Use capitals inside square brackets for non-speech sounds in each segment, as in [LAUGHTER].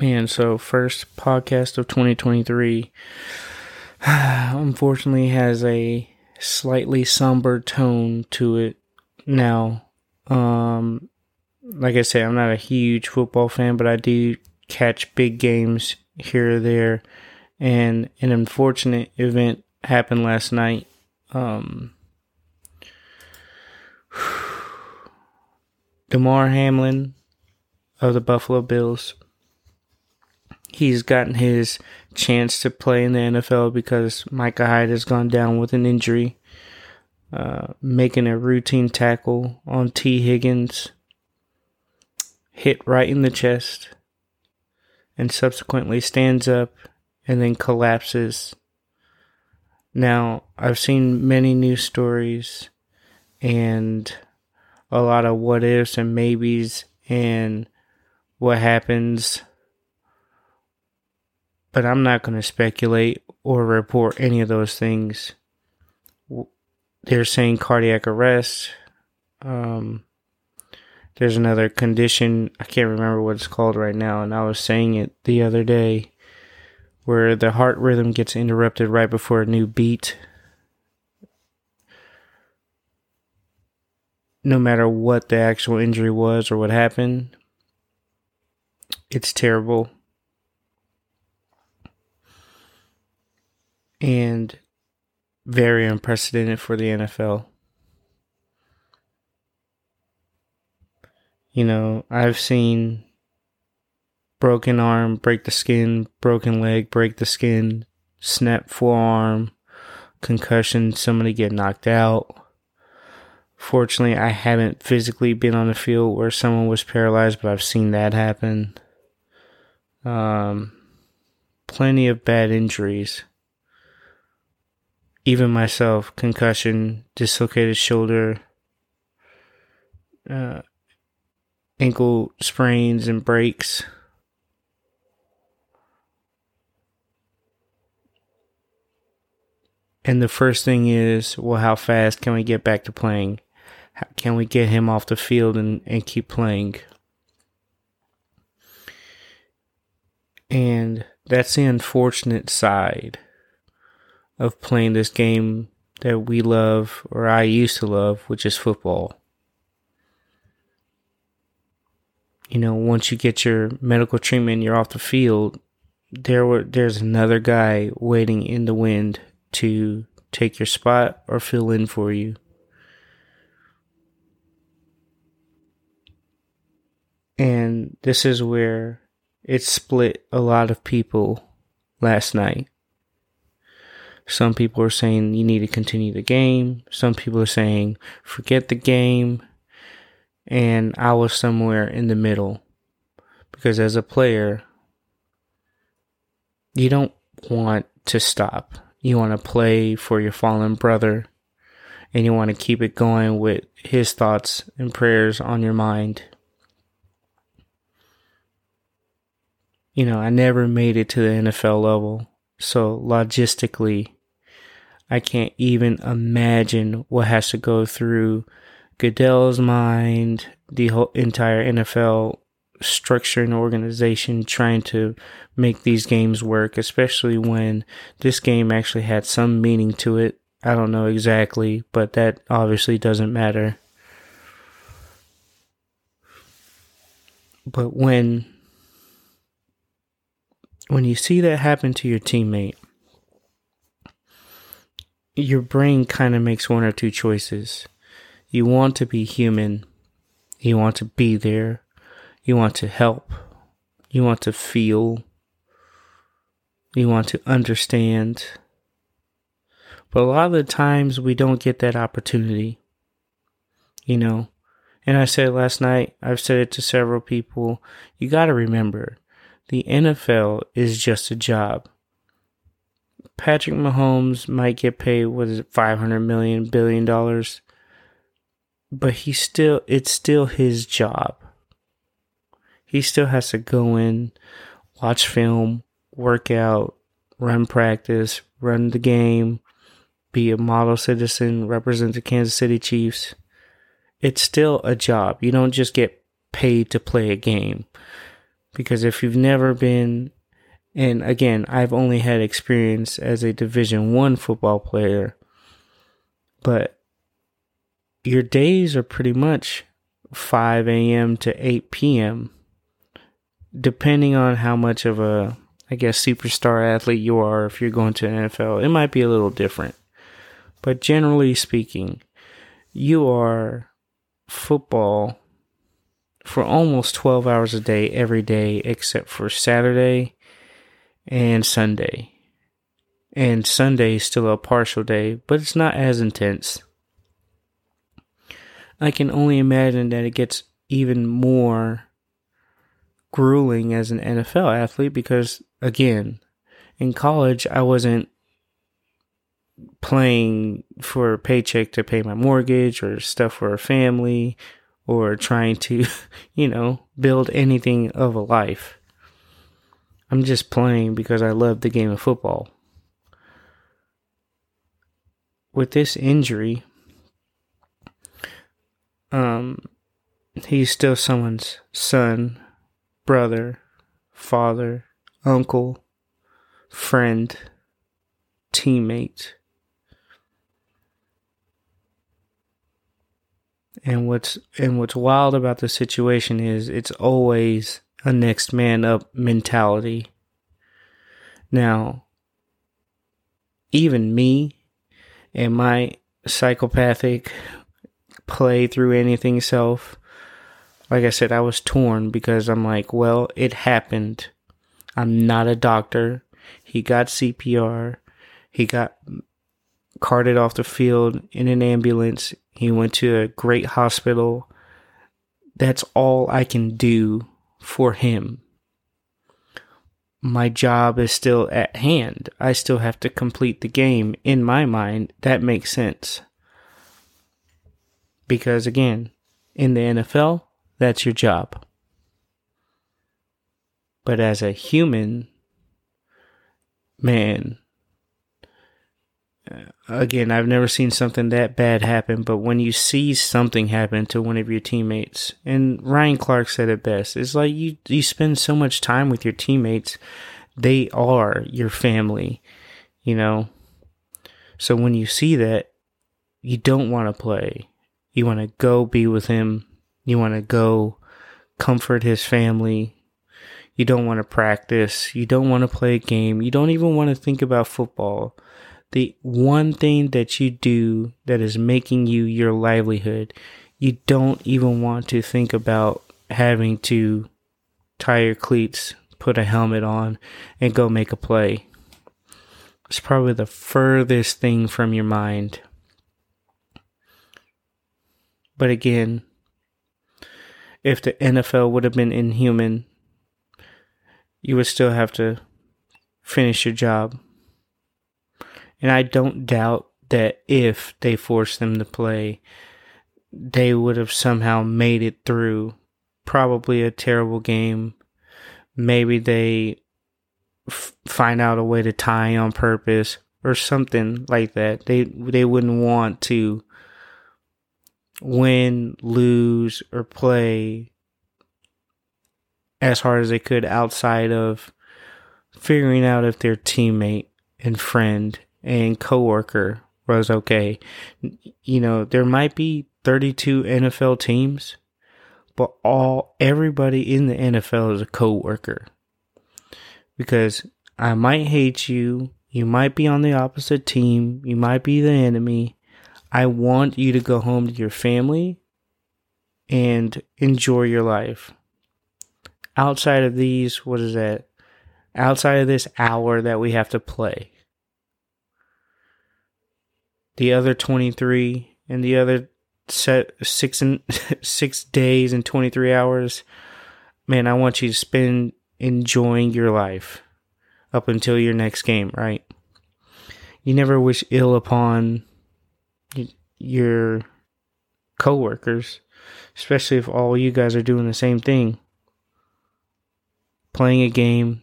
Man, so first podcast of 2023 [SIGHS] unfortunately has a slightly somber tone to it now. Um like I said, I'm not a huge football fan, but I do catch big games here or there. And an unfortunate event happened last night. Um [SIGHS] Damar Hamlin of the Buffalo Bills. He's gotten his chance to play in the NFL because Micah Hyde has gone down with an injury. Uh, making a routine tackle on Tee Higgins, hit right in the chest, and subsequently stands up and then collapses. Now, I've seen many news stories and a lot of what ifs and maybes and what happens. But I'm not going to speculate or report any of those things. They're saying cardiac arrest. Um, there's another condition, I can't remember what it's called right now, and I was saying it the other day where the heart rhythm gets interrupted right before a new beat no matter what the actual injury was or what happened, it's terrible. And very unprecedented for the NFL. You know, I've seen broken arm break the skin, broken leg break the skin, snap forearm, concussion, somebody get knocked out Fortunately, I haven't physically been on the field where someone was paralyzed, but I've seen that happen. Um, plenty of bad injuries. Even myself, concussion, dislocated shoulder, uh, ankle sprains and breaks. And the first thing is, well, how fast can we get back to playing? can we get him off the field and, and keep playing? And that's the unfortunate side of playing this game that we love, or I used to love, which is football. You know, once you get your medical treatment, you're off the field. There were there's another guy waiting in the wind to take your spot or fill in for you. And this is where it split a lot of people last night. Some people are saying you need to continue the game. Some people are saying forget the game. And I was somewhere in the middle. Because as a player, you don't want to stop. You want to play for your fallen brother. And you want to keep it going with his thoughts and prayers on your mind. you know, I never made it to the NFL level. So logistically, I can't even imagine what has to go through Goodell's mind, the whole entire NFL structure and organization trying to make these games work, especially when this game actually had some meaning to it. I don't know exactly, but that obviously doesn't matter. But when when you see that happen to your teammate, your brain kind of makes one or two choices. You want to be human. You want to be there. You want to help. You want to feel. You want to understand. But a lot of the times we don't get that opportunity. You know, and I said last night, I've said it to several people, you got to remember the NFL is just a job. Patrick Mahomes might get paid what is it, five hundred million billion dollars, but he still it's still his job. He still has to go in, watch film, work out, run practice, run the game, be a model citizen, represent the Kansas City Chiefs. It's still a job. You don't just get paid to play a game Because if you've never been and again, I've only had experience as a division 1 football player, but your days are pretty much 5 a.m. to 8 p.m. depending on how much of a I guess superstar athlete you are if you're going to an NFL. It might be a little different. But generally speaking, you are football for almost 12 hours a day every day except for Saturday and Sunday. And Sunday is still a partial day, but it's not as intense. I can only imagine that it gets even more grueling as an NFL athlete because, again, in college, I wasn't playing for a paycheck to pay my mortgage or stuff for a family or trying to, [LAUGHS] you know, build anything of a life. I'm just playing because I love the game of football. With this injury, um, he's still someone's son, brother, father, uncle, friend, teammate. And what's and what's wild about the situation is it's always a next man up mentality. Now, even me and my psychopathic play through anything self, like I said, I was torn because I'm like, well, it happened. I'm not a doctor. He got CPR. He got carted off the field in an ambulance. He went to a great hospital. That's all I can do for him. My job is still at hand. I still have to complete the game. In my mind, that makes sense. Because again, in the NFL, that's your job. But as a human, man, again, I've never seen something that bad happen, but when you see something happen to one of your teammates, and Ryan Clark said it best, it's like you, you spend so much time with your teammates, they are your family, you know? So when you see that, you don't want to play. You want to go be with him. You want to go comfort his family. You don't want to practice. You don't want to play a game. You don't even want to think about football the one thing that you do that is making you your livelihood, you don't even want to think about having to tie your cleats, put a helmet on, and go make a play. It's probably the furthest thing from your mind. But again, if the NFL would have been inhuman, you would still have to finish your job. And I don't doubt that if they forced them to play, they would have somehow made it through probably a terrible game. Maybe they f- find out a way to tie on purpose or something like that. They they wouldn't want to win, lose, or play as hard as they could outside of figuring out if their teammate and friend and coworker was okay. You know, there might be 32 NFL teams, but all everybody in the NFL is a coworker. Because I might hate you, you might be on the opposite team, you might be the enemy. I want you to go home to your family and enjoy your life. Outside of these, what is that? Outside of this hour that we have to play the other 23 and the other set six and [LAUGHS] six days and 23 hours. Man i want you to spend enjoying your life up until your next game right? You never wish ill upon your coworkers especially if all you guys are doing the same thing. Playing a game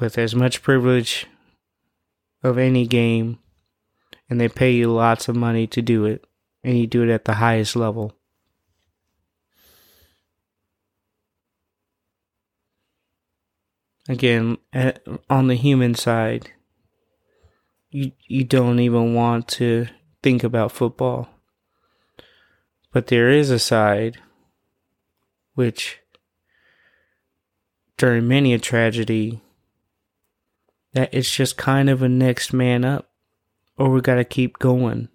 with as much privilege of any game and they pay you lots of money to do it and you do it at the highest level. Again, at, on the human side, you you don't even want to think about football. But there is a side which during many a tragedy that it's just kind of a next man up or we got to keep going.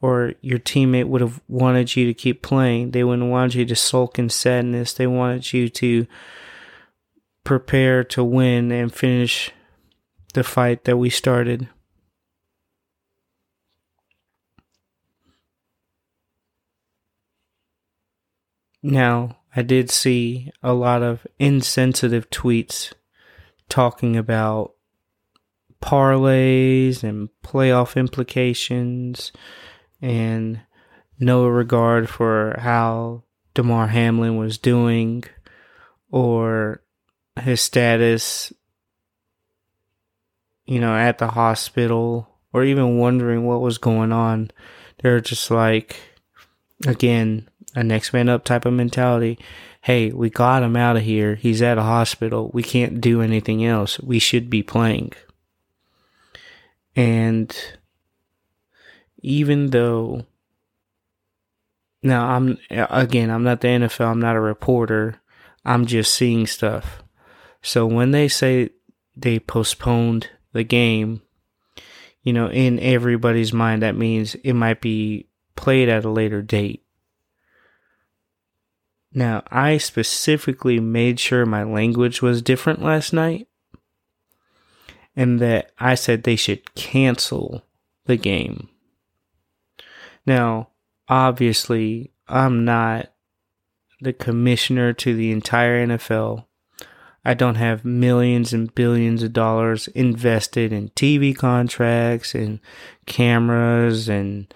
Or your teammate would have wanted you to keep playing. They wouldn't want you to sulk in sadness. They wanted you to prepare to win and finish the fight that we started. Now I did see a lot of insensitive tweets talking about parlays and playoff implications and no regard for how Damar Hamlin was doing or his status, you know, at the hospital or even wondering what was going on. They're just like, again, a next man up type of mentality. Hey, we got him out of here. He's at a hospital. We can't do anything else. We should be playing. And even though now I'm again, I'm not the NFL, I'm not a reporter. I'm just seeing stuff. So when they say they postponed the game, you know, in everybody's mind that means it might be played at a later date. Now, I specifically made sure my language was different last night and that I said they should cancel the game. Now, obviously, I'm not the commissioner to the entire NFL. I don't have millions and billions of dollars invested in TV contracts and cameras and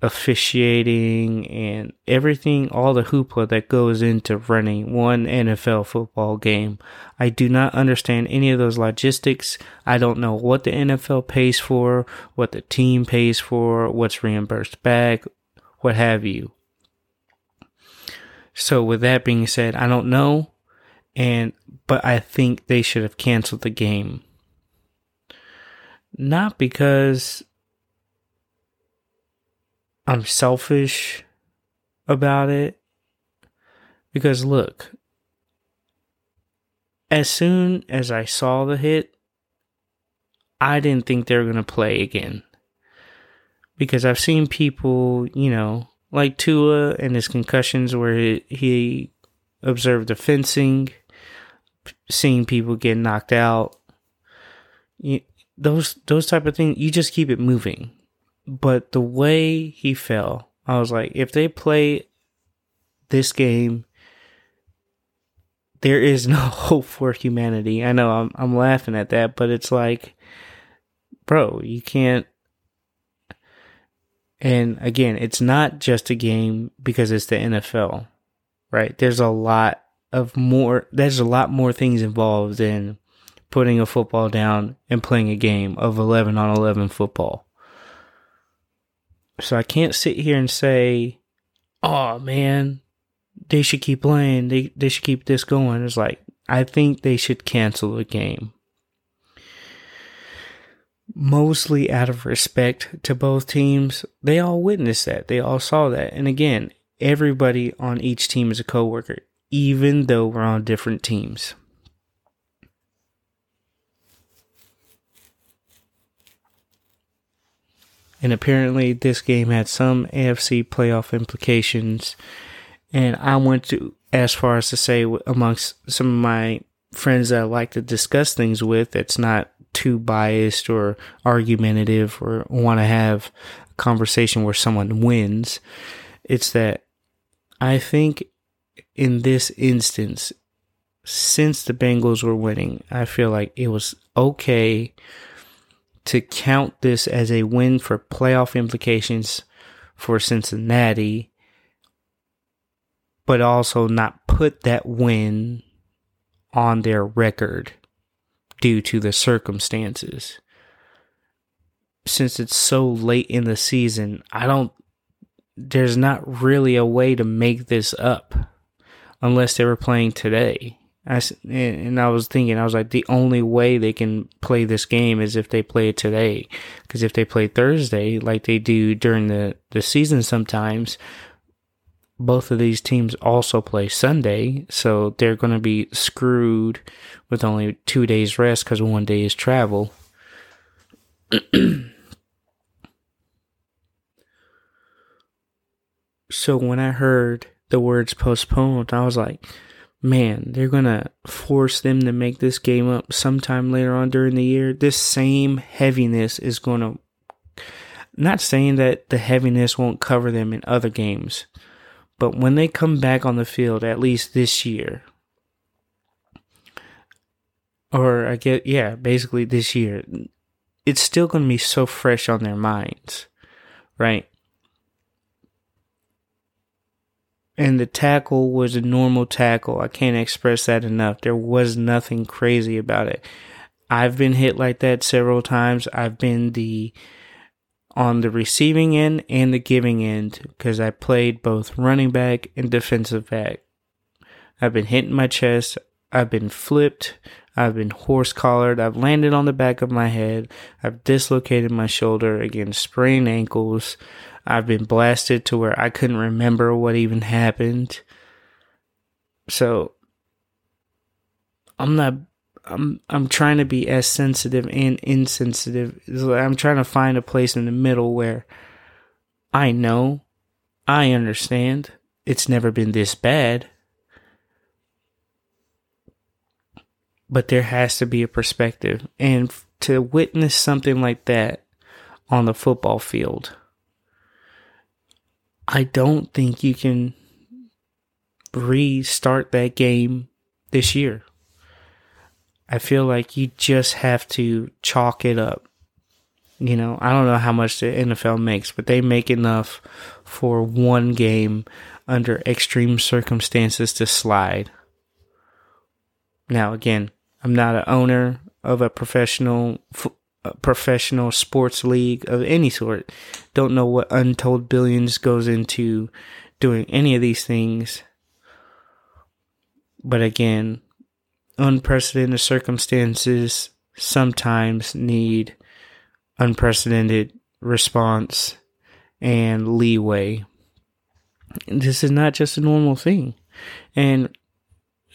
officiating and everything, all the hoopla that goes into running one NFL football game. I do not understand any of those logistics. I don't know what the NFL pays for, what the team pays for, what's reimbursed back, what have you. So with that being said, I don't know and but I think they should have canceled the game. Not because I'm selfish about it because look, as soon as I saw the hit, I didn't think they were going to play again. Because I've seen people, you know, like Tua and his concussions where he, he observed the fencing, seeing people get knocked out. You, those those type of things, you just keep it moving. But the way he fell, I was like, if they play this game, there is no [LAUGHS] hope for humanity. I know I'm I'm laughing at that, but it's like, bro, you can't. And again, it's not just a game because it's the NFL, right? There's a lot of more. There's a lot more things involved than putting a football down and playing a game of 11 on 11 football. So I can't sit here and say, "Oh man, they should keep playing. They they should keep this going." It's like I think they should cancel the game. Mostly out of respect to both teams, they all witnessed that. They all saw that. And again, everybody on each team is a coworker, even though we're on different teams. And apparently, this game had some AFC playoff implications. And I went to as far as to say, amongst some of my friends that I like to discuss things with, that's not too biased or argumentative or want to have a conversation where someone wins. It's that I think in this instance, since the Bengals were winning, I feel like it was okay to count this as a win for playoff implications for Cincinnati, but also not put that win on their record due to the circumstances. Since it's so late in the season, I don't, there's not really a way to make this up unless they were playing today. I, eh, and I was thinking, I was like, the only way they can play this game is if they play it today. Because if they play Thursday, like they do during the, the season sometimes, both of these teams also play Sunday. So they're going to be screwed with only two days rest because one day is travel. [CLEARS THROAT] so when I heard the words postponed, I was like, man, they're going to force them to make this game up sometime later on during the year. This same heaviness is going to, not saying that the heaviness won't cover them in other games, but when they come back on the field, at least this year, or I get, yeah, basically this year, it's still going to be so fresh on their minds, right? And the tackle was a normal tackle. I can't express that enough. There was nothing crazy about it. I've been hit like that several times. I've been the on the receiving end and the giving end because I played both running back and defensive back. I've been hit in my chest. I've been flipped. I've been horse collared. I've landed on the back of my head. I've dislocated my shoulder. Again, sprained ankles. I've been blasted to where I couldn't remember what even happened. So I'm not I'm I'm trying to be as sensitive and insensitive. I'm trying to find a place in the middle where I know, I understand. It's never been this bad. But there has to be a perspective and to witness something like that on the football field I don't think you can restart that game this year. I feel like you just have to chalk it up. You know, I don't know how much the NFL makes, but they make enough for one game under extreme circumstances to slide. Now, again, I'm not an owner of a professional professional sports league of any sort. Don't know what untold billions goes into doing any of these things. But again, unprecedented circumstances sometimes need unprecedented response and leeway. This is not just a normal thing. And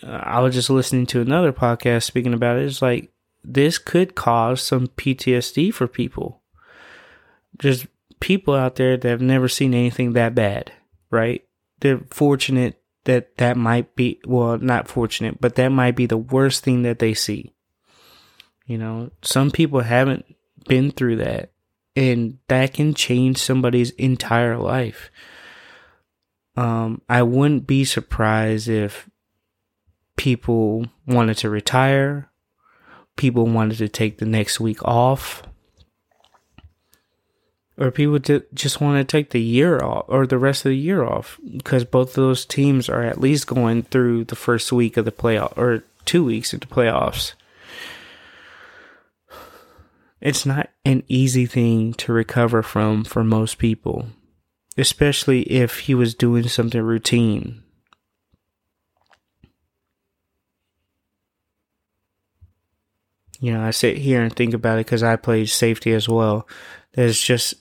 I was just listening to another podcast speaking about it. It's like this could cause some PTSD for people. There's people out there that have never seen anything that bad, right? They're fortunate that that might be, well, not fortunate, but that might be the worst thing that they see. You know, some people haven't been through that, and that can change somebody's entire life. Um, I wouldn't be surprised if people wanted to retire people wanted to take the next week off or people just want to take the year off or the rest of the year off because both of those teams are at least going through the first week of the playoff or two weeks of the playoffs. It's not an easy thing to recover from for most people, especially if he was doing something routine. You know, I sit here and think about it because I played safety as well. There's just,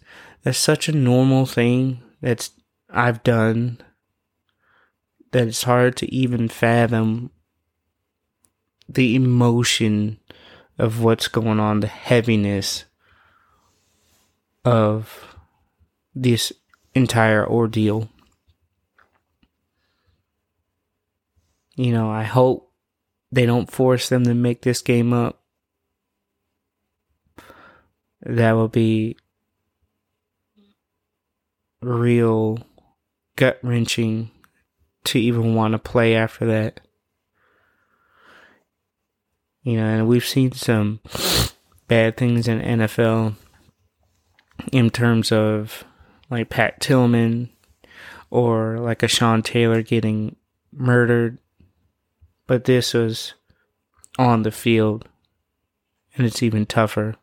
that's such a normal thing that's I've done that it's hard to even fathom the emotion of what's going on, the heaviness of this entire ordeal. You know, I hope they don't force them to make this game up that will be real gut wrenching to even want to play after that. You know, and we've seen some bad things in NFL in terms of like Pat Tillman or like a Sean Taylor getting murdered. But this was on the field and it's even tougher.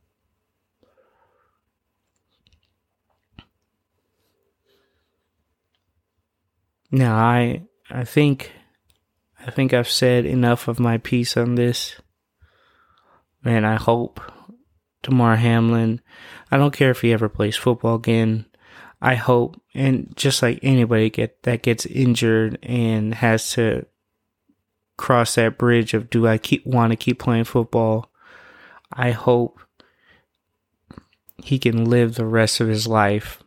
Now, I I think I think I've said enough of my piece on this. And I hope Damar Hamlin, I don't care if he ever plays football again. I hope, and just like anybody get that gets injured and has to cross that bridge of do I keep want to keep playing football? I hope he can live the rest of his life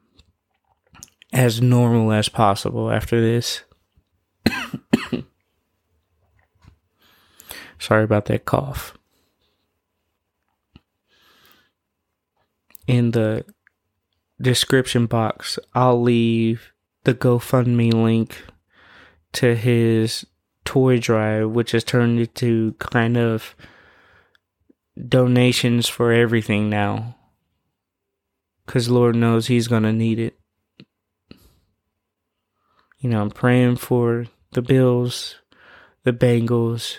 as normal as possible after this. [COUGHS] Sorry about that cough. In the description box, I'll leave the GoFundMe link to his toy drive, which has turned into kind of donations for everything now. Because Lord knows he's going to need it. You know, I'm praying for the Bills, the Bengals,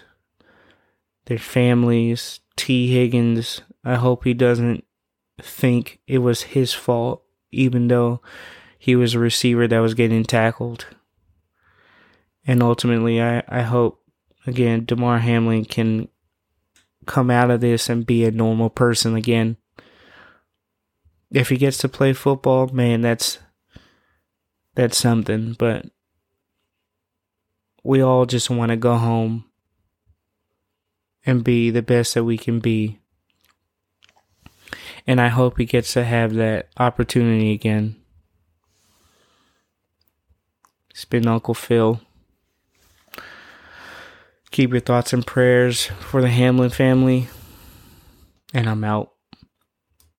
their families, Tee Higgins. I hope he doesn't think it was his fault, even though he was a receiver that was getting tackled. And ultimately, I, I hope, again, Damar Hamlin can come out of this and be a normal person again. If he gets to play football, man, that's that's something, but we all just want to go home and be the best that we can be. And I hope he gets to have that opportunity again. It's been Uncle Phil. Keep your thoughts and prayers for the Hamlin family. And I'm out.